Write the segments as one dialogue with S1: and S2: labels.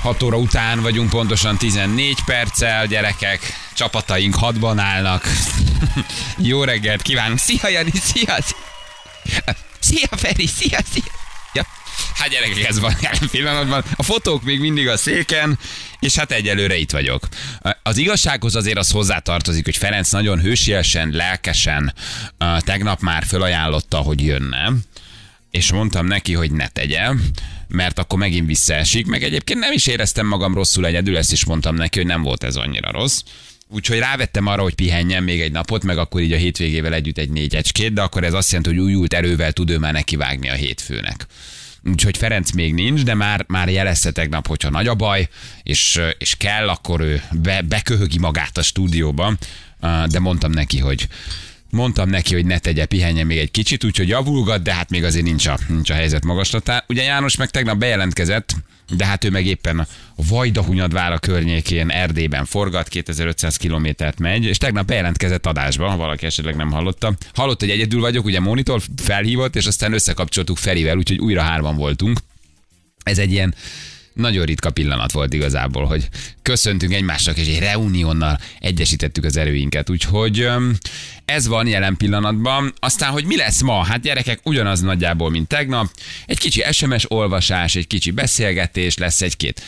S1: 6 óra után vagyunk pontosan 14 perccel, gyerekek, csapataink hadban állnak. Jó reggelt kívánunk! Szia Jani, szia! Szia, Feri, szia, szia! Ja. Hát gyerekek, ez van jelen pillanatban. A fotók még mindig a széken, és hát egyelőre itt vagyok. Az igazsághoz azért az hozzátartozik, hogy Ferenc nagyon hősiesen, lelkesen tegnap már fölajánlotta, hogy jönne, és mondtam neki, hogy ne tegye, mert akkor megint visszaesik, meg egyébként nem is éreztem magam rosszul egyedül, ezt is mondtam neki, hogy nem volt ez annyira rossz. Úgyhogy rávettem arra, hogy pihenjen még egy napot, meg akkor így a hétvégével együtt egy négyecskét, de akkor ez azt jelenti, hogy újult erővel tud ő már nekivágni a hétfőnek. Úgyhogy Ferenc még nincs, de már, már jelezte tegnap, hogyha nagy a baj, és, és kell, akkor ő be, beköhögi magát a stúdióba, de mondtam neki, hogy Mondtam neki, hogy ne tegye, pihenjen még egy kicsit, úgyhogy javulgat, de hát még azért nincs a, nincs a helyzet magaslatán. Ugye János meg tegnap bejelentkezett, de hát ő meg éppen a Vajdahunyadvára környékén Erdélyben forgat, 2500 kilométert megy, és tegnap bejelentkezett adásba, ha valaki esetleg nem hallotta. Hallott, hogy egyedül vagyok, ugye monitor felhívott, és aztán összekapcsoltuk Ferivel, úgyhogy újra hárman voltunk. Ez egy ilyen nagyon ritka pillanat volt igazából, hogy köszöntünk egymásnak, és egy reuniónnal egyesítettük az erőinket. Úgyhogy ez van jelen pillanatban. Aztán, hogy mi lesz ma? Hát gyerekek, ugyanaz nagyjából, mint tegnap. Egy kicsi SMS olvasás, egy kicsi beszélgetés, lesz egy-két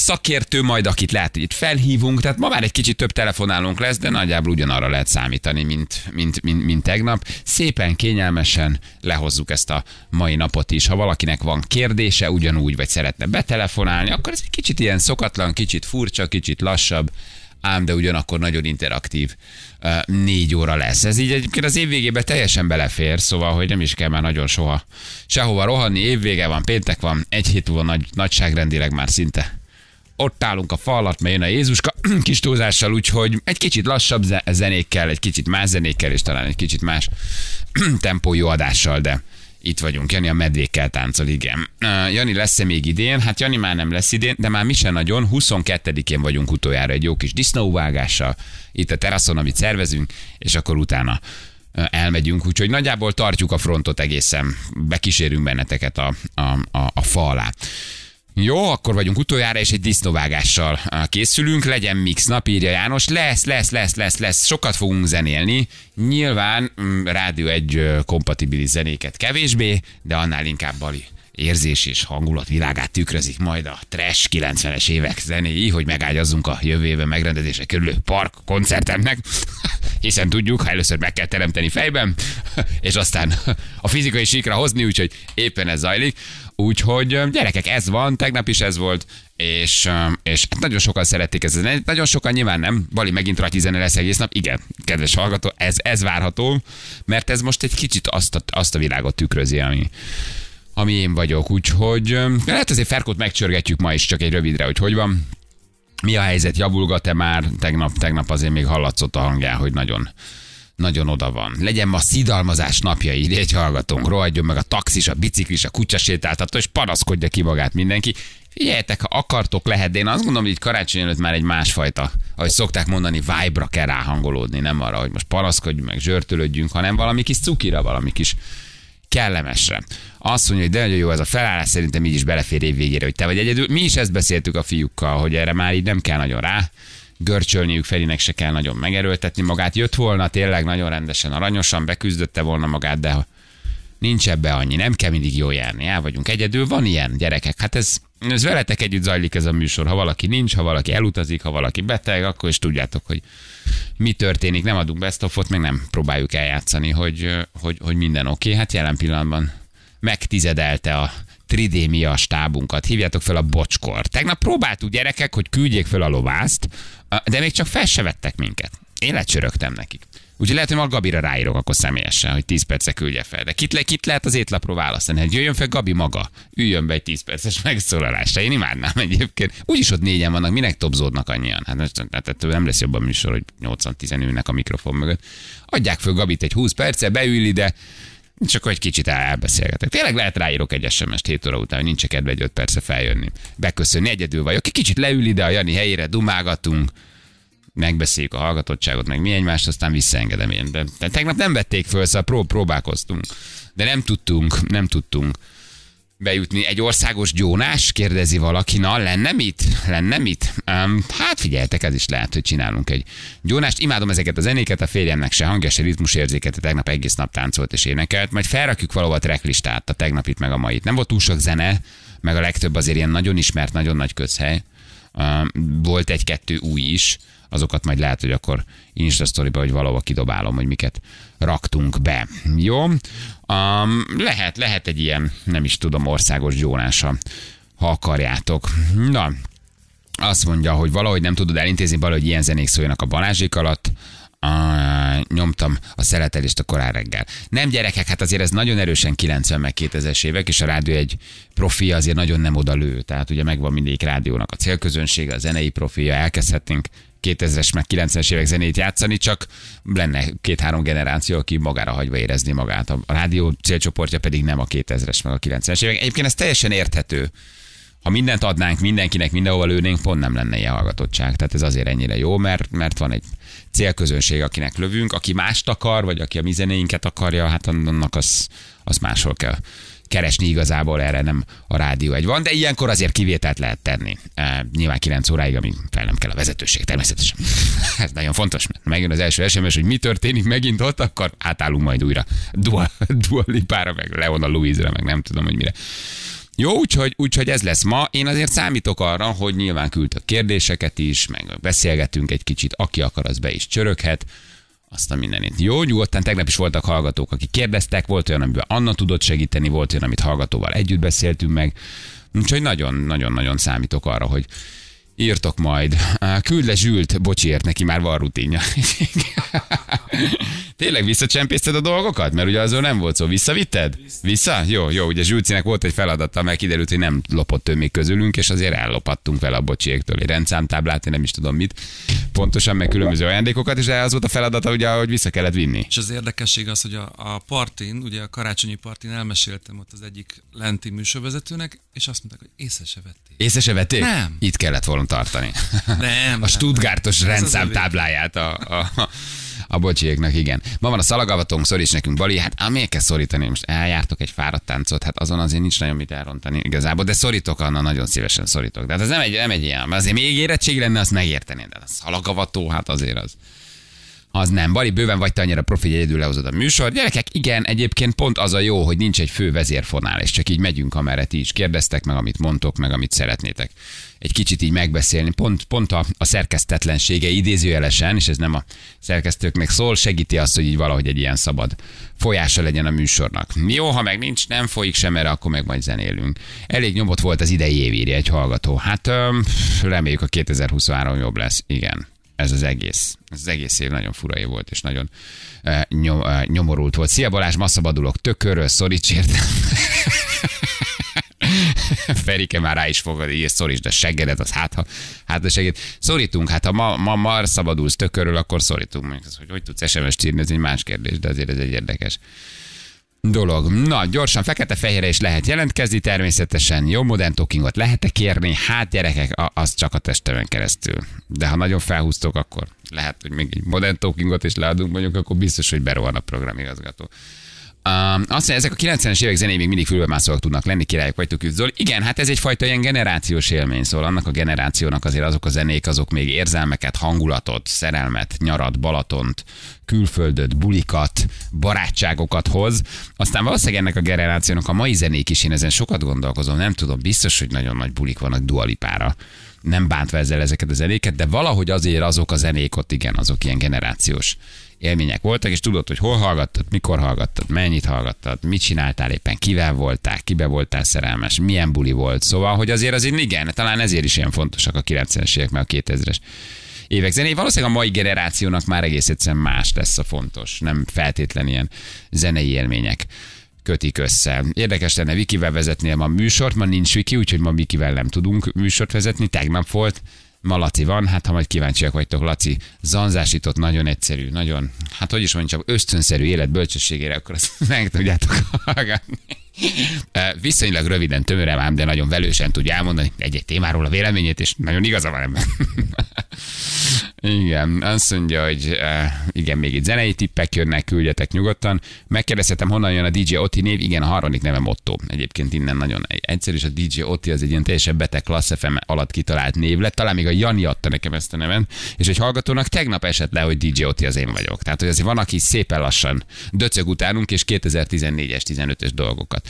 S1: szakértő majd, akit lehet, hogy itt felhívunk, tehát ma már egy kicsit több telefonálunk lesz, de nagyjából ugyanarra lehet számítani, mint, mint, mint, mint tegnap. Szépen, kényelmesen lehozzuk ezt a mai napot is. Ha valakinek van kérdése ugyanúgy, vagy szeretne betelefonálni, akkor ez egy kicsit ilyen szokatlan, kicsit furcsa, kicsit lassabb, ám de ugyanakkor nagyon interaktív négy óra lesz. Ez így egyébként az évvégében teljesen belefér, szóval, hogy nem is kell már nagyon soha sehova rohanni, évvége van, péntek van, egy hét múlva nagy, nagyságrendileg már szinte ott állunk a falat, mert jön a Jézuska kis túlzással, úgyhogy egy kicsit lassabb zenékkel, egy kicsit más zenékkel, és talán egy kicsit más tempójú adással, de itt vagyunk. Jani a medvékkel táncol, igen. Jani lesz-e még idén? Hát Jani már nem lesz idén, de már mi sem nagyon. 22-én vagyunk utoljára egy jó kis disznóvágással itt a teraszon, amit szervezünk, és akkor utána elmegyünk, úgyhogy nagyjából tartjuk a frontot egészen, bekísérünk benneteket a, a, a, a fa alá. Jó, akkor vagyunk utoljára, és egy disznóvágással készülünk. Legyen mix nap, János. Lesz, lesz, lesz, lesz, lesz. Sokat fogunk zenélni. Nyilván mm, rádió egy kompatibilis zenéket kevésbé, de annál inkább Bali érzés és hangulat világát tükrözik majd a trash 90-es évek zenéi, hogy megágyazzunk a jövő éve megrendezése körülő park koncertemnek, hiszen tudjuk, ha először meg kell teremteni fejben, és aztán a fizikai síkra hozni, úgyhogy éppen ez zajlik. Úgyhogy gyerekek, ez van, tegnap is ez volt, és, és hát nagyon sokan szerették ezt. Nagyon sokan nyilván nem. Bali megint rajti zene lesz egész nap. Igen, kedves hallgató, ez, ez várható, mert ez most egy kicsit azt a, azt a világot tükrözi, ami, ami én vagyok. Úgyhogy lehet azért Ferkót megcsörgetjük ma is, csak egy rövidre, hogy hogy van. Mi a helyzet, javulgat-e már? Tegnap, tegnap azért még hallatszott a hangjá, hogy nagyon nagyon oda van. Legyen ma szidalmazás napja, így egy hallgatónk, rohadjon meg a taxis, a biciklis, a kutyasétáltató, és panaszkodja ki magát mindenki. Figyeljetek, ha akartok, lehet, de én azt gondolom, hogy itt karácsony előtt már egy másfajta, ahogy szokták mondani, vibe-ra kell ráhangolódni, nem arra, hogy most panaszkodjunk, meg zsörtölődjünk, hanem valami kis cukira, valami kis kellemesre. Azt mondja, hogy de nagyon jó ez a felállás, szerintem így is belefér év végére, hogy te vagy egyedül. Mi is ezt beszéltük a fiúkkal, hogy erre már így nem kell nagyon rá görcsölniük, Ferinek se kell nagyon megerőltetni magát. Jött volna tényleg nagyon rendesen, aranyosan, beküzdötte volna magát, de nincs ebbe annyi, nem kell mindig jó járni, el vagyunk egyedül, van ilyen gyerekek, hát ez, ez veletek együtt zajlik ez a műsor, ha valaki nincs, ha valaki elutazik, ha valaki beteg, akkor is tudjátok, hogy mi történik, nem adunk best of meg nem próbáljuk eljátszani, hogy, hogy, hogy minden oké, okay. hát jelen pillanatban megtizedelte a tridémia stábunkat, hívjátok fel a bocskor. Tegnap próbáltuk gyerekek, hogy küldjék fel a lovászt, de még csak fel se vettek minket. Én lecsörögtem nekik. Úgyhogy lehet, hogy ma Gabira ráírok akkor személyesen, hogy 10 percre küldje fel. De kit, le, kit lehet az étlapról választani? Hát jöjjön fel Gabi maga, üljön be egy 10 perces megszólalásra. Én imádnám egyébként. Úgyis ott négyen vannak, minek topzódnak annyian? Hát, hát ettől nem lesz jobb a műsor, hogy 80-10 ülnek a mikrofon mögött. Adják föl Gabit egy 20 perce, beül ide, csak egy kicsit elbeszélgetek. Tényleg lehet ráírok egy SMS-t 7 óra után, hogy nincs kedve egy 5 perce feljönni. Beköszönni, egyedül vagyok. Kicsit leül ide a Jani helyére, dumágatunk, megbeszéljük a hallgatottságot, meg mi egymást, aztán visszaengedem én. De tegnap nem vették föl, szóval prób- próbálkoztunk. De nem tudtunk, nem tudtunk bejutni. Egy országos gyónás? Kérdezi valaki. Na, lenne mit? Lenne mit? Um, hát figyeltek, ez is lehet, hogy csinálunk egy gyónást. Imádom ezeket a zenéket, a férjemnek se hangja, se ritmusérzéket, a tegnap egész nap táncolt és énekelt. Majd felrakjuk valahol a tracklistát, a tegnapit meg a mait. Nem volt túl sok zene, meg a legtöbb azért ilyen nagyon ismert, nagyon nagy közhely. Um, volt egy-kettő új is, azokat majd lehet, hogy akkor Insta story hogy valahol kidobálom, hogy miket raktunk be. Jó? Um, lehet, lehet egy ilyen, nem is tudom, országos gyónása, ha akarjátok. Na, azt mondja, hogy valahogy nem tudod elintézni, valahogy ilyen zenék szóljanak a Balázsék alatt, nyomtam a szeletelést a korán reggel. Nem gyerekek, hát azért ez nagyon erősen 90 meg 2000-es évek, és a rádió egy profi azért nagyon nem oda lő. Tehát ugye megvan mindig rádiónak a célközönsége, a zenei profilja, elkezdhetnénk 2000-es meg 90-es évek zenét játszani, csak lenne két-három generáció, aki magára hagyva érezni magát. A rádió célcsoportja pedig nem a 2000-es meg a 90-es évek. Egyébként ez teljesen érthető. Ha mindent adnánk mindenkinek, mindenhova lőnénk, pont nem lenne ilyen hallgatottság. Tehát ez azért ennyire jó, mert, mert van egy célközönség, akinek lövünk, aki mást akar, vagy aki a mi zenéinket akarja, hát annak az, az máshol kell keresni igazából erre nem a rádió egy van, de ilyenkor azért kivételt lehet tenni. E, nyilván 9 óráig, amíg fel nem kell a vezetőség, természetesen. Ez nagyon fontos, mert megjön az első SMS, hogy mi történik megint ott, akkor átállunk majd újra Dua, Dua Lipára, meg Leona Louise-re, meg nem tudom, hogy mire. Jó, úgyhogy, úgyhogy ez lesz ma. Én azért számítok arra, hogy nyilván küldtök kérdéseket is, meg beszélgetünk egy kicsit, aki akar, az be is csöröghet azt a mindenit. Jó, nyugodtan tegnap is voltak hallgatók, akik kérdeztek, volt olyan, amiben Anna tudott segíteni, volt olyan, amit hallgatóval együtt beszéltünk meg. Úgyhogy nagyon-nagyon-nagyon számítok arra, hogy írtok majd. Küld le Zsült, bocsiért, neki már van rutinja. Tényleg visszacsempészted a dolgokat? Mert ugye azon nem volt szó. Visszavitted? Vissza? Jó, jó. Ugye Zsülcinek volt egy feladata, mert kiderült, hogy nem lopott ő még közülünk, és azért ellopattunk vele a bocsiéktől egy rendszámtáblát, én nem is tudom mit. Pontosan, meg különböző ajándékokat, és az volt a feladata, ugye, hogy vissza kellett vinni.
S2: És az érdekesség az, hogy a, a partin, ugye a karácsonyi partin elmeséltem ott az egyik lenti műsorvezetőnek, és azt mondták, hogy észre se vették.
S1: Észre se vették?
S2: Nem.
S1: Itt kellett volna tartani.
S2: Nem,
S1: a Stuttgartos
S2: az a
S1: rendszámtábláját a, a, a bocsiéknak, igen. Ma van a szalagavatónk, szoríts nekünk, Bali, hát kell szorítani, most eljártok egy fáradt táncot, hát azon azért nincs nagyon mit elrontani igazából, de szorítok, Anna, nagyon szívesen szorítok. De hát ez nem egy, nem egy ilyen, mert azért még érettség lenne, azt megértenéd, de a szalagavató, hát azért az. Az nem. Bali, bőven vagy te annyira profi, hogy egyedül lehozod a műsor. Gyerekek, igen, egyébként pont az a jó, hogy nincs egy fő vezérfonál, és csak így megyünk, amerre ti is kérdeztek, meg amit mondtok, meg amit szeretnétek egy kicsit így megbeszélni. Pont, pont a, a szerkesztetlensége idézőjelesen, és ez nem a szerkesztőknek szól, segíti azt, hogy így valahogy egy ilyen szabad folyása legyen a műsornak. Jó, ha meg nincs, nem folyik sem erre, akkor meg majd zenélünk. Elég nyomott volt az idei év, egy hallgató. Hát öm, reméljük a 2023 jobb lesz. Igen ez az egész. Ez az egész év nagyon fura év volt, és nagyon uh, nyom, uh, nyomorult volt. Szia Balázs, ma szabadulok tökörről, szoríts értem. Ferike már rá is fogad, így szorítsd a seggedet, az hát, ha, hát a seged. Szorítunk, hát ha ma, ma mar szabadulsz tökörről, akkor szorítunk. Mondjuk, hogy hogy tudsz SMS-t írni, ez egy más kérdés, de azért ez egy érdekes dolog. Na, gyorsan, fekete-fehérre is lehet jelentkezni, természetesen jó modern talkingot lehet kérni, hát gyerekek, az csak a testemen keresztül. De ha nagyon felhúztok, akkor lehet, hogy még egy modern talkingot is leadunk, mondjuk, akkor biztos, hogy berohan a programigazgató. Um, azt mondja, ezek a 90-es évek zenéi még mindig fülbemászóak tudnak lenni, királyok vagytok üdvzol. Igen, hát ez egyfajta ilyen generációs élmény, szóval annak a generációnak azért azok a zenék, azok még érzelmeket, hangulatot, szerelmet, nyarat, Balatont, külföldöt, bulikat, barátságokat hoz. Aztán valószínűleg ennek a generációnak a mai zenék is, én ezen sokat gondolkozom, nem tudom, biztos, hogy nagyon nagy bulik vannak dualipára nem bántva ezzel ezeket a zenéket, de valahogy azért azok a zenék ott igen, azok ilyen generációs élmények voltak, és tudod, hogy hol hallgattad, mikor hallgattad, mennyit hallgattad, mit csináltál éppen, kivel voltál, kibe voltál szerelmes, milyen buli volt. Szóval, hogy azért azért igen, talán ezért is ilyen fontosak a 90-es évek, meg a 2000-es évek zenéje. Valószínűleg a mai generációnak már egész egyszerűen más lesz a fontos, nem feltétlen ilyen zenei élmények kötik össze. Érdekes lenne Vikivel vezetni ma műsort, ma nincs Viki, úgyhogy ma Vikivel nem tudunk műsort vezetni, tegnap volt, Ma Laci van, hát ha majd kíváncsiak vagytok, Laci zanzásított, nagyon egyszerű, nagyon, hát hogy is mondjam, ösztönszerű élet bölcsességére, akkor azt meg tudjátok hallgatni. Viszonylag röviden, tömören ám, de nagyon velősen tudja elmondani egy-egy témáról a véleményét, és nagyon igaza van ebben. Igen, azt mondja, hogy igen, még itt zenei tippek jönnek, küldjetek nyugodtan. Megkérdezhetem, honnan jön a DJ Oti név? Igen, a harmadik nevem Otto. Egyébként innen nagyon egyszerű, és a DJ Oti az egy ilyen teljesen beteg Class FM alatt kitalált név lett. Talán még a Jani adta nekem ezt a neven, és egy hallgatónak tegnap esett le, hogy DJ Oti az én vagyok. Tehát, hogy azért van, aki szépen lassan döcög utánunk, és 2014-es, 15-ös dolgokat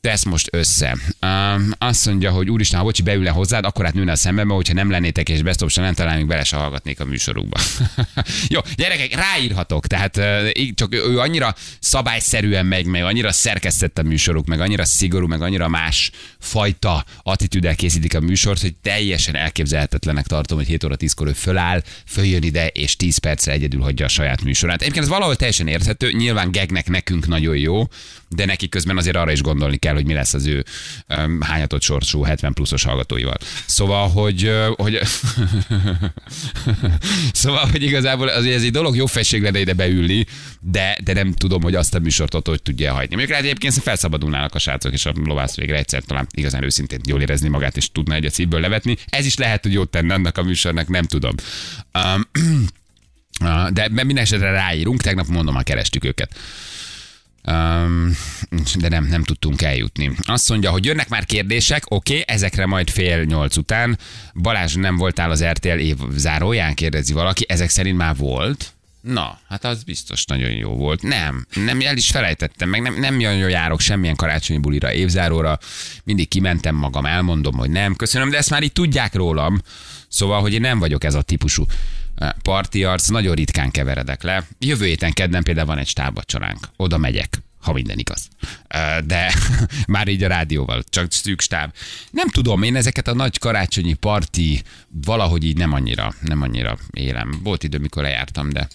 S1: tesz most össze. Um, azt mondja, hogy úristen, ha bocsi beülne hozzád, akkor hát nőne a szemembe, hogyha nem lennétek és best option, nem talán még bele se hallgatnék a műsorukba. Jó, gyerekek, ráírhatok, tehát uh, csak ő annyira szabályszerűen megy, meg annyira szerkesztett a műsoruk, meg annyira szigorú, meg annyira más fajta attitűddel készítik a műsort, hogy teljesen elképzelhetetlenek tartom, hogy 7 óra 10-kor ő föláll, följön ide, és 10 percre egyedül hagyja a saját műsorát. Egyébként ez valahol teljesen érthető, nyilván gegnek nekünk nagyon jó, de neki közben azért arra is gondolni kell, hogy mi lesz az ő um, hányatott sorsú 70 pluszos hallgatóival. Szóval, hogy, hogy szóval, hogy igazából azért ez egy dolog, jó fesség lenne ide beülni, de, de nem tudom, hogy azt a műsort ott hogy tudja hagyni. Mondjuk lehet egyébként felszabadulnának a srácok, és a lovász végre egyszer talán igazán őszintén jól érezni magát, és tudna egyet szívből levetni. Ez is lehet, hogy jót tenne annak a műsornak, nem tudom. Um, de minden esetre ráírunk, tegnap mondom, már kerestük őket de nem, nem tudtunk eljutni. Azt mondja, hogy jönnek már kérdések, oké, okay, ezekre majd fél nyolc után. Balázs, nem voltál az RTL év záróján, kérdezi valaki, ezek szerint már volt. Na, hát az biztos nagyon jó volt. Nem, nem, el is felejtettem, meg nem, nem nagyon járok semmilyen karácsonyi bulira, évzáróra. Mindig kimentem magam, elmondom, hogy nem. Köszönöm, de ezt már így tudják rólam. Szóval, hogy én nem vagyok ez a típusú parti arc, nagyon ritkán keveredek le. Jövő héten kedden például van egy stábvacsoránk. Oda megyek ha minden igaz. De már így a rádióval, csak szűk stáb. Nem tudom, én ezeket a nagy karácsonyi parti valahogy így nem annyira, nem annyira élem. Volt idő, mikor lejártam, de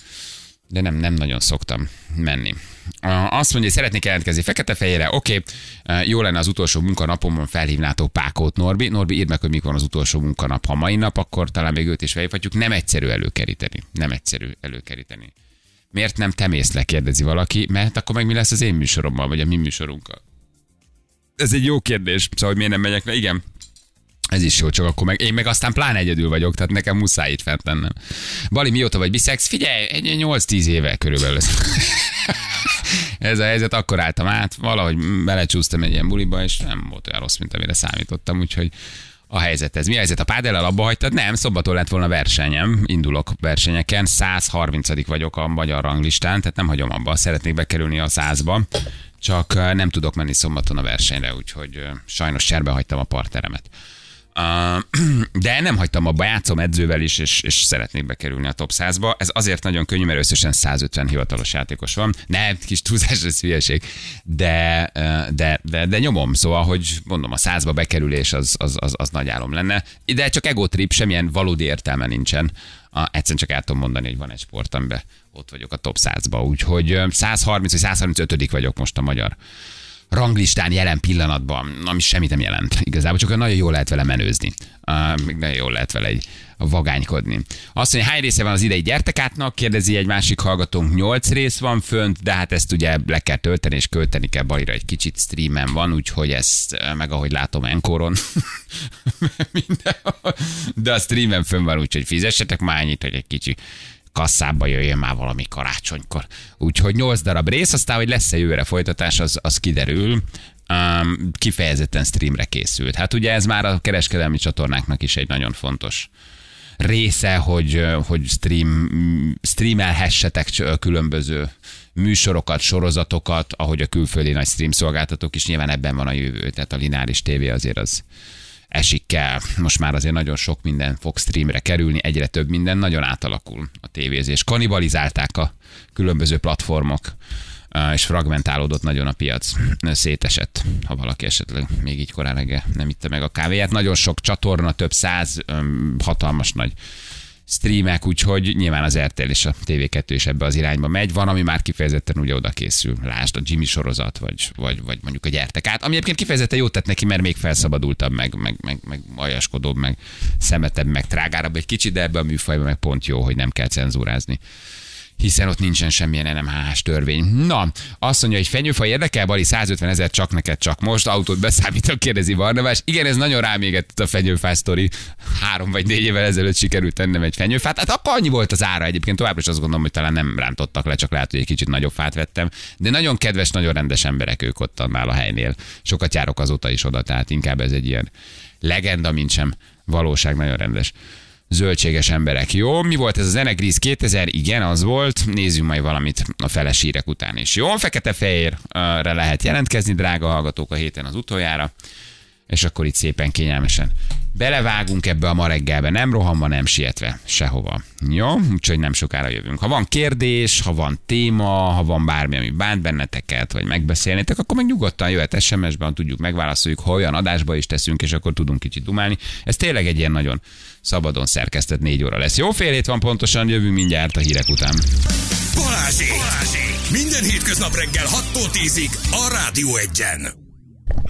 S1: de nem, nem nagyon szoktam menni. Azt mondja, hogy szeretnék jelentkezni fekete-fejére, oké, okay. jó lenne az utolsó munkanapomon felhívnátok Pákót Norbi. Norbi, írd meg, hogy mikor az utolsó munkanap. Ha mai nap, akkor talán még őt is felhívhatjuk. Nem egyszerű előkeríteni. Nem egyszerű előkeríteni. Miért nem te mész kérdezi valaki, mert akkor meg mi lesz az én műsorommal, vagy a mi műsorunkkal? Ez egy jó kérdés, szóval hogy miért nem megyek le? Igen, ez is jó, csak akkor meg, én meg aztán pláne egyedül vagyok, tehát nekem muszáj itt fent lennem. Bali, mióta vagy biszex? Figyelj, egy 8-10 éve körülbelül. Ez a helyzet, akkor álltam át, valahogy belecsúsztam egy ilyen buliba, és nem volt olyan rossz, mint amire számítottam, úgyhogy a helyzet ez. Mi a helyzet? A pádellel abba hagytad? Nem, szombaton lett volna versenyem, indulok versenyeken, 130 vagyok a magyar ranglistán, tehát nem hagyom abba, szeretnék bekerülni a százba, csak nem tudok menni szombaton a versenyre, úgyhogy sajnos cserbe hagytam a parteremet. de nem hagytam abba, játszom edzővel is, és, és szeretnék bekerülni a top 100-ba. Ez azért nagyon könnyű, mert összesen 150 hivatalos játékos van. Nem, kis túlzás, ez hülyeség. De, de, de, de, nyomom, szóval, hogy mondom, a 100-ba bekerülés az, az, az, az nagy álom lenne. De csak ego trip, semmilyen valódi értelme nincsen. Egyszerűen csak el tudom mondani, hogy van egy sport, amiben ott vagyok a top 100-ba. Úgyhogy 130 vagy 135 vagyok most a magyar ranglistán jelen pillanatban, ami semmit nem jelent igazából, csak nagyon jól lehet vele menőzni. Uh, még nagyon jól lehet vele egy vagánykodni. Azt mondja, hány része van az idei gyertekátnak? Kérdezi egy másik hallgatónk, nyolc rész van fönt, de hát ezt ugye le kell tölteni, és költeni kell balira egy kicsit streamen van, úgyhogy ezt meg ahogy látom enkoron. de a streamen fönn van, úgyhogy fizessetek már annyit, hogy egy kicsi kasszába jöjjön már valami karácsonykor. Úgyhogy 8 darab rész, aztán, hogy lesz-e jövőre folytatás, az, az kiderül. Um, kifejezetten streamre készült. Hát ugye ez már a kereskedelmi csatornáknak is egy nagyon fontos része, hogy, hogy stream, streamelhessetek különböző műsorokat, sorozatokat, ahogy a külföldi nagy stream szolgáltatók is, nyilván ebben van a jövő, tehát a lineáris tévé azért az, esik kell. Most már azért nagyon sok minden fog streamre kerülni, egyre több minden, nagyon átalakul a tévézés. Kanibalizálták a különböző platformok, és fragmentálódott nagyon a piac, szétesett, ha valaki esetleg még így korán reggel nem itte meg a kávéját. Nagyon sok csatorna, több száz hatalmas nagy streamek, úgyhogy nyilván az RTL és a TV2 is ebbe az irányba megy. Van, ami már kifejezetten ugye oda készül. Lásd a Jimmy sorozat, vagy, vagy, vagy mondjuk a gyertek át. Ami egyébként kifejezetten jót tett neki, mert még felszabadultabb, meg, meg, meg, meg ajaskodóbb, meg szemetebb, meg trágárabb egy kicsit, de ebbe a műfajban meg pont jó, hogy nem kell cenzúrázni hiszen ott nincsen semmilyen NMH-s törvény. Na, azt mondja, hogy fenyőfa érdekel, Bali 150 ezer csak neked csak most, autót beszámítok, kérdezi Barnabás. Igen, ez nagyon rám égett a fenyőfás sztori. Három vagy négy évvel ezelőtt sikerült tennem egy fenyőfát. Hát akkor annyi volt az ára egyébként, továbbra is azt gondolom, hogy talán nem rántottak le, csak lehet, hogy egy kicsit nagyobb fát vettem. De nagyon kedves, nagyon rendes emberek ők ott annál a helynél. Sokat járok azóta is oda, tehát inkább ez egy ilyen legenda, mint sem valóság, nagyon rendes zöldséges emberek. Jó, mi volt ez a Zenegriz 2000? Igen, az volt. Nézzünk majd valamit a felesírek után is. Jó, fekete-fehérre lehet jelentkezni, drága hallgatók, a héten az utoljára és akkor itt szépen kényelmesen belevágunk ebbe a ma reggelbe, nem rohanva, nem sietve, sehova. Jó? Úgyhogy nem sokára jövünk. Ha van kérdés, ha van téma, ha van bármi, ami bánt benneteket, vagy megbeszélnétek, akkor meg nyugodtan jöhet SMS-ben, tudjuk, megválaszoljuk, ha olyan adásba is teszünk, és akkor tudunk kicsit dumálni. Ez tényleg egy ilyen nagyon szabadon szerkesztett négy óra lesz. Jó fél hét van pontosan, jövünk mindjárt a hírek után.
S3: Balázsi! Balázsi! Minden hétköznap reggel 6-tól 10-ig a Rádió Egyen.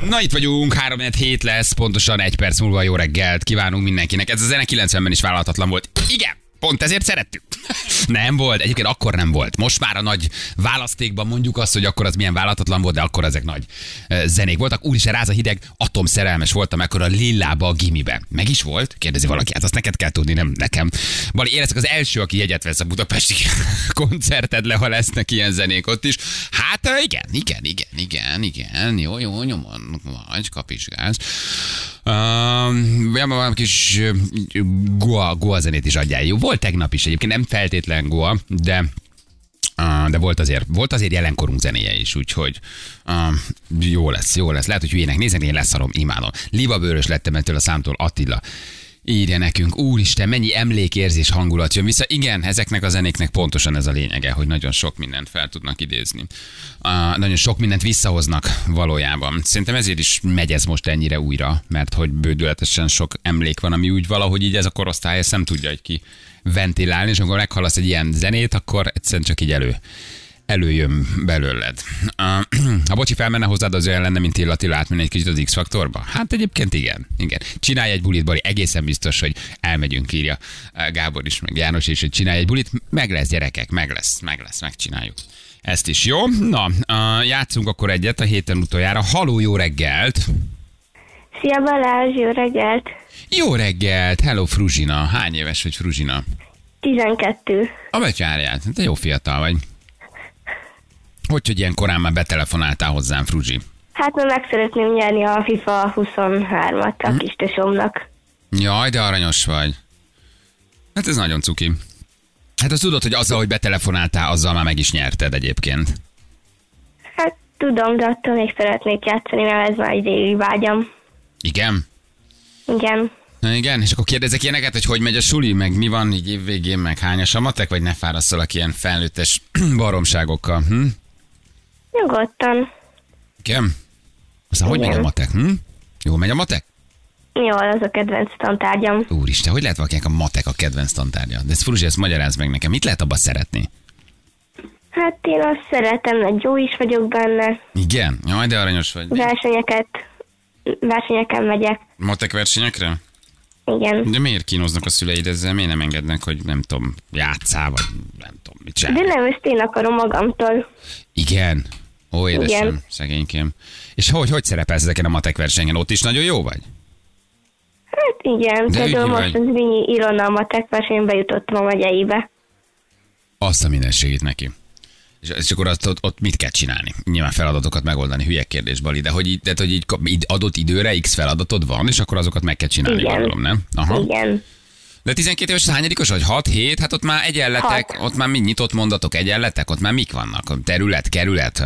S1: Na itt vagyunk, 3 hét lesz, pontosan egy perc múlva jó reggelt kívánunk mindenkinek. Ez a zene 90-ben is vállalhatatlan volt. Igen, Pont ezért szerettük. nem volt, egyébként akkor nem volt. Most már a nagy választékban mondjuk azt, hogy akkor az milyen vállalatlan volt, de akkor ezek nagy zenék voltak. Úr is ráz a hideg, atomszerelmes voltam akkor a Lillába a gimibe. Meg is volt? Kérdezi valaki, hát azt neked kell tudni, nem nekem. Bali, én az első, aki jegyet vesz a budapesti koncertedle, ha lesznek ilyen zenék ott is. Hát igen, igen, igen, igen, igen, jó, jó, nyomon vagy, kapizsgálsz. Uh, van kis goa, goa zenét is adjál. Jó, volt tegnap is egyébként, nem feltétlen goa, de de volt azért, volt azért jelenkorunk zenéje is, úgyhogy uh, jó lesz, jó lesz. Lehet, hogy hülyének néznek, én leszarom, imádom. Libabőrös lettem ettől a számtól Attila. Írja nekünk, úristen, mennyi emlékérzés hangulat jön vissza. Igen, ezeknek a zenéknek pontosan ez a lényege, hogy nagyon sok mindent fel tudnak idézni. Uh, nagyon sok mindent visszahoznak valójában. Szerintem ezért is megy ez most ennyire újra, mert hogy bődületesen sok emlék van, ami úgy valahogy így ez a korosztály ezt nem tudja, hogy ki ventilálni, és amikor meghallasz egy ilyen zenét, akkor egyszerűen csak így elő előjön belőled. Ha bocsi felmenne hozzád, az olyan lenne, mint Illati átmenni egy kicsit az X-faktorba? Hát egyébként igen. igen. Csinálj egy bulit, Bari, egészen biztos, hogy elmegyünk, írja Gábor is, meg János is, hogy csinálj egy bulit. Meg lesz, gyerekek, meg lesz, meg lesz, megcsináljuk. Ezt is jó. Na, játszunk akkor egyet a héten utoljára. Haló, jó reggelt!
S4: Szia Balázs, jó reggelt!
S1: Jó reggelt! Hello, Fruzsina. Hány éves vagy, Fruzsina?
S4: 12.
S1: A betyárját. Te jó fiatal vagy. Hogy, hogy ilyen korán már betelefonáltál hozzám, Fruzsi?
S4: Hát mert meg szeretném nyerni a FIFA 23-at a hm? kis tesómnak.
S1: Jaj, de aranyos vagy. Hát ez nagyon cuki. Hát azt tudod, hogy azzal, hogy betelefonáltál, azzal már meg is nyerted egyébként.
S4: Hát tudom, de attól még szeretnék játszani, mert ez már egy régi vágyam.
S1: Igen?
S4: Igen.
S1: Na igen, és akkor kérdezek ilyeneket, hogy hogy megy a suli, meg mi van így évvégén, meg hányas a matek, vagy ne fáraszolak ilyen felnőttes baromságokkal, hm?
S4: Nyugodtan.
S1: Igen? Aztán hogy megy a matek, hm? Jó megy a matek?
S4: Jó, az a kedvenc tantárgyam.
S1: Úristen, hogy lehet valakinek a matek a kedvenc tantárgya? De ezt Fruzsi, ezt magyaráz meg nekem. Mit lehet abba szeretni?
S4: Hát én azt szeretem, hogy jó is vagyok benne.
S1: Igen? Jaj, de aranyos vagy.
S4: Versenyeket, versenyeken megyek.
S1: Matek versenyekre?
S4: Igen.
S1: De miért kínoznak a szüleid ezzel? Miért nem engednek, hogy nem tudom, játszál, vagy nem tudom, mit csinál?
S4: De nem, ezt én akarom magamtól.
S1: Igen? Ó, édesem, Igen. szegénykém. És hogy, hogy szerepelsz ezeken a matek versenyen? Ott is nagyon jó vagy?
S4: Hát igen, De például most az Vinyi Ilona a matek versenybe jutottam a megyeibe.
S1: Azt a mindenségét neki. És, és akkor azt, ott, ott, mit kell csinálni? Nyilván feladatokat megoldani, hülye kérdés, Bali, de hogy, de, hogy így adott időre X feladatod van, és akkor azokat meg kell csinálni,
S4: Igen.
S1: gondolom, nem?
S4: Aha. Igen.
S1: De 12 éves hányadikos vagy? 6, 7? Hát ott már egyenletek, Hat. ott már mind nyitott mondatok, egyenletek, ott már mik vannak? Terület, kerület,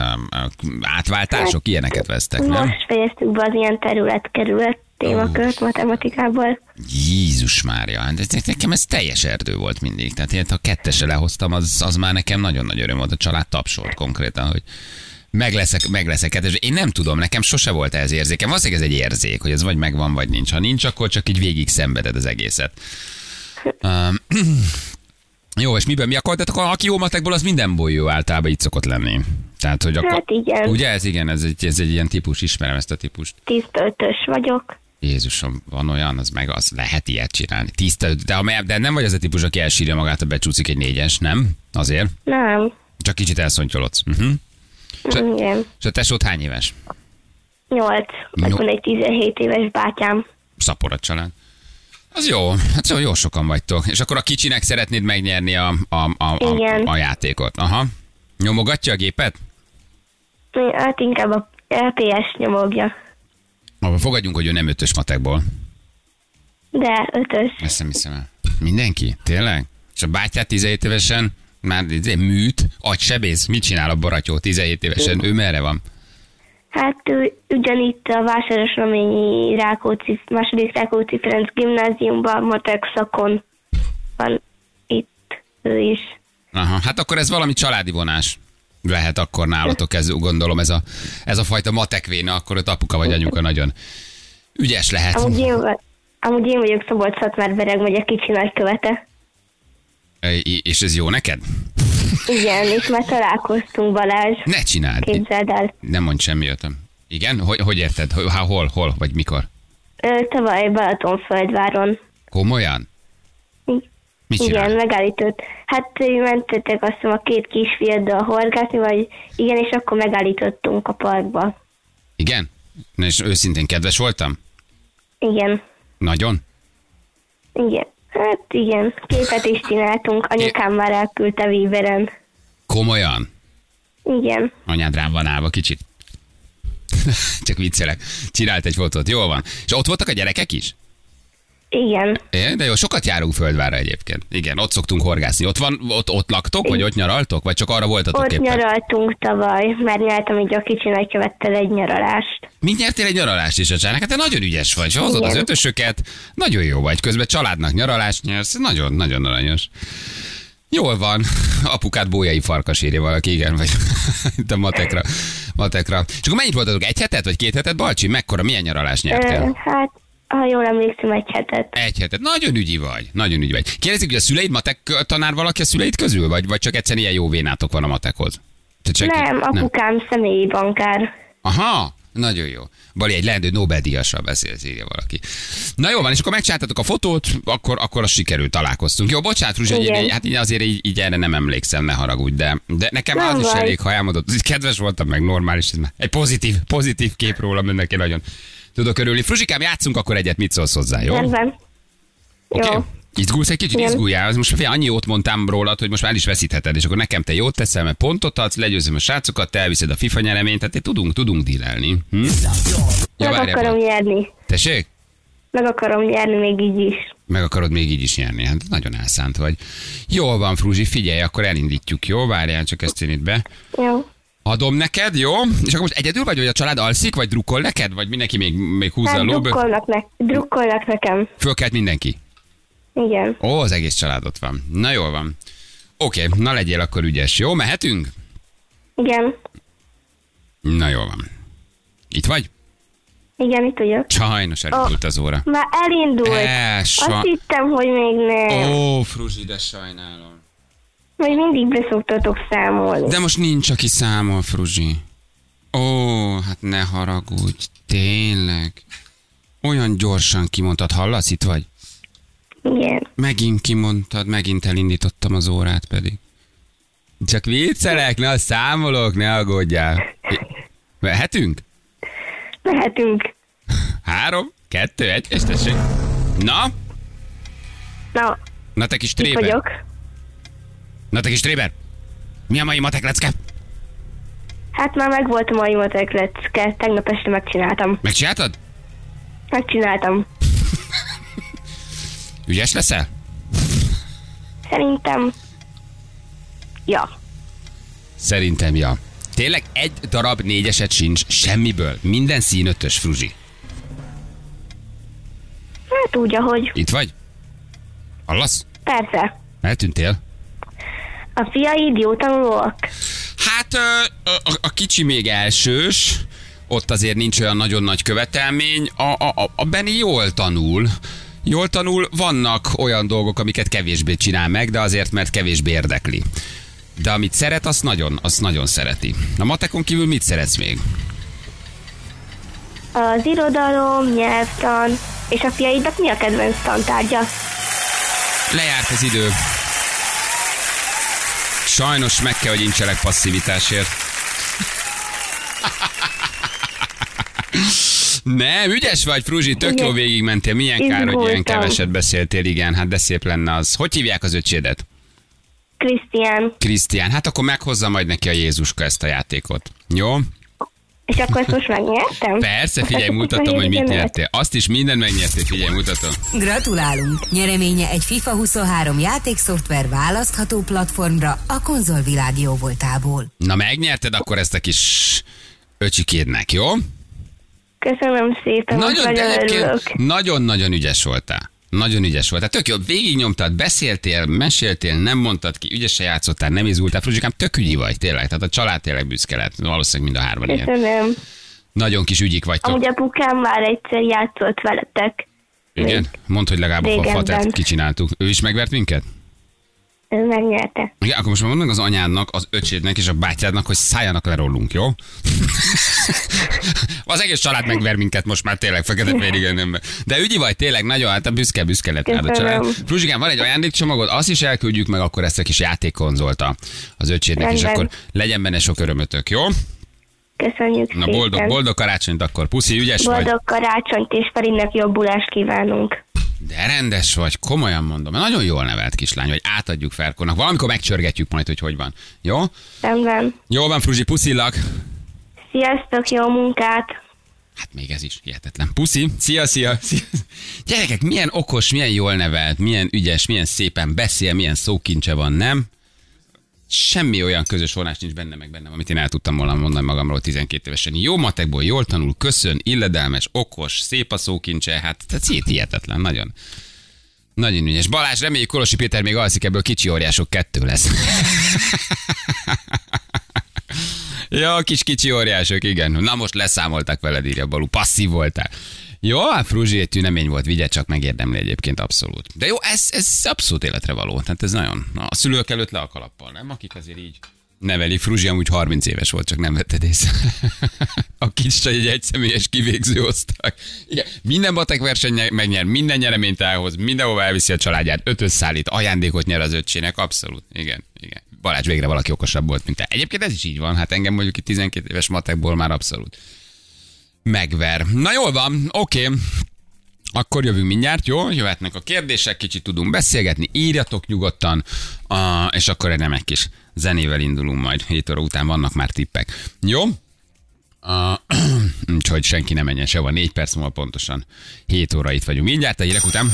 S1: átváltások, hát, ilyeneket vesztek,
S4: most
S1: nem?
S4: Most fejeztük be az ilyen terület, kerület témakört matematikából.
S1: Jézus Mária, hát nekem ez teljes erdő volt mindig. Tehát én, ha kettesre lehoztam, az, az már nekem nagyon nagy öröm volt. A család tapsolt konkrétan, hogy meg leszek, meg leszek kettes. Én nem tudom, nekem sose volt ez érzékem. Valószínűleg ez egy érzék, hogy ez vagy megvan, vagy nincs. Ha nincs, akkor csak így végig szenveded az egészet. Um, jó, és miben mi akkor? Tehát aki jó matekból, az mindenból jó általában így szokott lenni. Tehát, hogy akkor...
S4: Hát igen.
S1: Ugye ez igen, ez egy, ez egy ilyen típus, ismerem ezt a típust.
S4: Tiszta ötös vagyok.
S1: Jézusom, van olyan, az meg az lehet ilyet csinálni. Tiszta, de, ha- de nem vagy az a típus, aki elsírja magát, ha becsúszik egy négyes, nem? Azért?
S4: Nem.
S1: Csak kicsit elszontyolodsz. Uh-huh.
S4: Igen.
S1: És a tesód hány éves?
S4: Nyolc.
S1: No.
S4: van egy 17 éves bátyám.
S1: Szaporat család. Az jó, hát jó, jó sokan vagytok. És akkor a kicsinek szeretnéd megnyerni a, a, a, a,
S4: Igen.
S1: a játékot. Aha. Nyomogatja a gépet?
S4: Hát inkább a LPS nyomogja.
S1: Abba fogadjunk, hogy ő nem ötös matekból.
S4: De ötös.
S1: Ezt nem hiszem el. Mindenki? Tényleg? És a bátyát 17 évesen már műt, agysebész, mit csinál a baratyó 17 évesen? Ő merre van?
S4: Hát ugyanitt a Vásáros Reményi Rákóczi, második Rákóczi Ferenc gimnáziumban, matek szakon van itt ő is.
S1: Aha, hát akkor ez valami családi vonás. Lehet akkor nálatok ez, gondolom, ez a, ez a fajta matekvéna, akkor ott apuka vagy anyuka nagyon ügyes lehet.
S4: Amúgy én, amúgy én vagyok szabolcs szatmár megye kicsi nagykövete.
S1: És ez jó neked?
S4: Igen, és már találkoztunk Balázs.
S1: Ne csináld.
S4: Képzeld el.
S1: Nem mondj semmi jöttem. Igen? Hogy, hogy érted? Há, hol, hol, vagy mikor?
S4: Ö, tavaly Balatonföldváron.
S1: Komolyan? Mit
S4: igen, megállított. Hát ö, mentetek azt hiszem a két kisfiaddal horgászni, vagy igen, és akkor megállítottunk a parkba.
S1: Igen? Na és őszintén kedves voltam?
S4: Igen,
S1: Nagyon?
S4: igen. Hát igen, képet is csináltunk. Anyukám már elküldte Viberen.
S1: Komolyan?
S4: Igen.
S1: Anyád rám van állva kicsit. Csak viccelek. Csinált egy fotót, jól van. És ott voltak a gyerekek is?
S4: Igen.
S1: É, de jó, sokat járunk Földvára egyébként. Igen, ott szoktunk horgászni. Ott van, ott, ott laktok, vagy ott nyaraltok, vagy csak arra voltatok
S4: Ott
S1: éppen?
S4: nyaraltunk tavaly, mert nyertem így a kicsi nagykövettel egy nyaralást.
S1: Mind nyertél egy nyaralást is a csának? Hát te nagyon ügyes vagy. Hozod
S4: Igen.
S1: az ötösöket, nagyon jó vagy. Közben családnak nyaralást nyersz, nagyon, nagyon aranyos. Jól van. Apukát bójai farkas írja valaki, igen, vagy itt a matekra. matekra. És akkor mennyit voltatok? Egy hetet, vagy két hetet, Balcsi? Mekkora, milyen nyaralást nyertél?
S4: hát, ha jól emlékszem, egy hetet.
S1: Egy hetet. Nagyon ügyi vagy. Nagyon ügyi vagy. Kérdezik, hogy a szüleid matek tanár valaki a szüleid közül? Vagy, vagy csak egyszerűen ilyen jó vénátok van a matekhoz? Te csak
S4: Nem, apukám személyi bankár.
S1: Aha, nagyon jó. Bali egy leendő Nobel-díjassal beszélsz, írja valaki. Na jó van, és akkor megcsináltatok a fotót, akkor, akkor az sikerült, találkoztunk. Jó, bocsánat, Ruzsa, hogy én, hát így azért így, így, erre nem emlékszem, ne haragudj, de, de nekem
S4: Nem
S1: az is
S4: baj.
S1: elég, ha elmondod. Kedves voltam, meg normális, ez már egy pozitív, pozitív kép rólam, neki nagyon tudok örülni. Fruzsikám, játszunk akkor egyet, mit szólsz hozzá, jó?
S4: Rendben.
S1: Oké?
S4: Jó.
S1: Izgulsz egy kicsit,
S4: Igen.
S1: izguljál. Az Most fél, annyi jót mondtam rólad, hogy most már is veszítheted, és akkor nekem te jót teszel, mert pontot adsz, legyőzöm a srácokat, te elviszed a FIFA nyereményt, tehát tudunk, tudunk dílelni. Hm? Ja,
S4: Meg akarom nyerni.
S1: Tessék?
S4: Meg akarom nyerni még így is.
S1: Meg akarod még így is nyerni. Hát nagyon elszánt vagy. Jól van, Fruzsi, figyelj, akkor elindítjuk, jó? Várjál, csak ezt én itt be.
S4: Jó.
S1: Adom neked, jó? És akkor most egyedül vagy, vagy a család alszik, vagy drukkol neked, vagy mindenki még, még húzza a
S4: Hát
S1: lóbő?
S4: drukkolnak, ne, drukkolnak nekem.
S1: Fölkelt mindenki.
S4: Igen.
S1: Ó, az egész család ott van. Na jól van. Oké, na legyél akkor ügyes. Jó, mehetünk?
S4: Igen.
S1: Na jól van. Itt vagy?
S4: Igen, itt vagyok.
S1: Sajnos elindult az óra.
S4: Már elindult.
S1: E, sa-
S4: Azt hittem, hogy még nem.
S1: Ó, Fruzsi, de sajnálom.
S4: Hogy mindig beszoktatok számolni.
S1: De most nincs, aki számol, Fruzsi. Ó, hát ne haragudj, tényleg. Olyan gyorsan kimondtad, hallasz, itt vagy?
S4: Igen.
S1: Megint kimondtad, megint elindítottam az órát pedig. Csak viccelek, ne számolok, ne aggódjál. Vehetünk?
S4: Mehetünk.
S1: Három, kettő, egy, és tessék. Na?
S4: Na,
S1: Na te kis
S4: itt
S1: tréber.
S4: vagyok.
S1: Na te kis tréber. Mi a mai matek lecke?
S4: Hát már megvolt a mai matek lecke. Tegnap este megcsináltam.
S1: Megcsináltad?
S4: Megcsináltam.
S1: Ügyes leszel?
S4: Szerintem... Ja.
S1: Szerintem, ja. Tényleg egy darab négyeset sincs semmiből. Minden szín ötös, Fruzsi.
S4: Hát úgy, ahogy.
S1: Itt vagy? Hallasz?
S4: Persze.
S1: Eltűntél?
S4: A fiaid jó tanulóak?
S1: Hát ö, a, a kicsi még elsős, ott azért nincs olyan nagyon nagy követelmény. A, a, a- a Benny jól tanul, Jól tanul, vannak olyan dolgok, amiket kevésbé csinál meg, de azért, mert kevésbé érdekli. De amit szeret, azt nagyon, azt nagyon szereti. A matekon kívül mit szeretsz még?
S4: Az irodalom, nyelvtan, és a fiaidnak mi a kedvenc tantárgya?
S1: Lejárt az idő. Sajnos meg kell, hogy incselek passzivitásért. Nem, ügyes vagy, Fruzsi, tök jó
S4: Igen.
S1: végigmentél. Milyen kár, hogy ilyen
S4: Izgultam.
S1: keveset beszéltél, igen, hát de szép lenne az. Hogy hívják az öcsédet?
S4: Krisztián.
S1: Krisztián, hát akkor meghozza majd neki a Jézuska ezt a játékot. Jó?
S4: És akkor ezt most megnyertem?
S1: Persze, figyelj, mutatom, hogy mit nyertél. Azt is minden megnyertél, figyelj, mutatom.
S5: Gratulálunk! Nyereménye egy FIFA 23 játékszoftver választható platformra a konzolvilág jó voltából.
S1: Na megnyerted akkor ezt a kis öcsikédnek, jó?
S4: Köszönöm szépen,
S1: Nagyon,
S4: nagyon örülök.
S1: nagyon-nagyon ügyes voltál. Nagyon ügyes voltál. Tök jó, végignyomtad, beszéltél, meséltél, nem mondtad ki, ügyesen játszottál, nem izgultál. Fruzsikám, tök ügyi vagy, tényleg. Tehát a család tényleg büszke lett. Valószínűleg mind a hárman ilyen.
S4: Köszönöm.
S1: Nagyon kis ügyik vagytok.
S4: Amúgy apukám már egyszer játszott veletek.
S1: Igen? Mondd, hogy legalább a fatert kicsináltuk. Ő is megvert minket?
S4: Ő megnyerte.
S1: Igen, akkor most már mondd meg az anyádnak, az öcsédnek és a bátyádnak, hogy szálljanak le rólunk, jó? az egész család megver minket most már tényleg fekete félig önömben. De ügyi vagy tényleg nagyon, hát a büszke, büszke lett rád a család. Fruzsikám, van egy ajándékcsomagod, azt is elküldjük meg akkor ezt a kis játékkonzolta az öcsédnek, és
S4: Rendben.
S1: akkor legyen benne sok örömötök, jó?
S4: Köszönjük
S1: Na
S4: szépen.
S1: boldog, boldog karácsonyt akkor, puszi, ügyes vagy.
S4: Boldog karácsonyt és Ferinek jobbulást kívánunk.
S1: De rendes vagy, komolyan mondom. Nagyon jól nevelt kislány vagy, átadjuk Ferkonak. Valamikor megcsörgetjük majd, hogy hogy van. Jó?
S4: Rendben.
S1: Jó van, Fruzsi, puszillak.
S4: Sziasztok, jó munkát!
S1: Hát még ez is hihetetlen. Puszi, szia, szia, szia. Gyerekek, milyen okos, milyen jól nevelt, milyen ügyes, milyen szépen beszél, milyen szókincse van, nem? Semmi olyan közös vonás nincs benne meg bennem, amit én el tudtam volna mondani magamról 12 évesen. Jó matekból, jól tanul, köszön, illedelmes, okos, szép a szókincse, hát szét hihetetlen, nagyon. Nagyon ügyes. Balázs, reméljük Kolosi Péter még alszik, ebből kicsi óriások kettő lesz. Ja, kis kicsi óriások, igen. Na most leszámoltak veled, írja Balú. Passzív voltál. Jó, hát Fruzsi egy tünemény volt, vigye csak megérdemli egyébként abszolút. De jó, ez, ez abszolút életre való. Tehát ez nagyon. Na, a szülők előtt le a kalappal, nem? Akik azért így neveli. Fruzsi amúgy 30 éves volt, csak nem vetted észre. a kis csaj egy egyszemélyes kivégző osztály. Igen, minden batek verseny megnyer, minden nyereményt elhoz, mindenhova elviszi a családját, ötös szállít, ajándékot nyer az öccsének, abszolút. Igen, igen. Balázs végre valaki okosabb volt, mint te. Egyébként ez is így van, hát engem mondjuk itt 12 éves matekból már abszolút megver. Na jól van, oké. Okay. Akkor jövünk mindjárt, jó? Jöhetnek a kérdések, kicsit tudunk beszélgetni, írjatok nyugodtan, uh, és akkor egy egy kis zenével indulunk majd. 7 óra után vannak már tippek. Jó? Uh, úgyhogy senki nem menjen sehova, 4 perc múlva pontosan 7 óra itt vagyunk. Mindjárt a hírek után.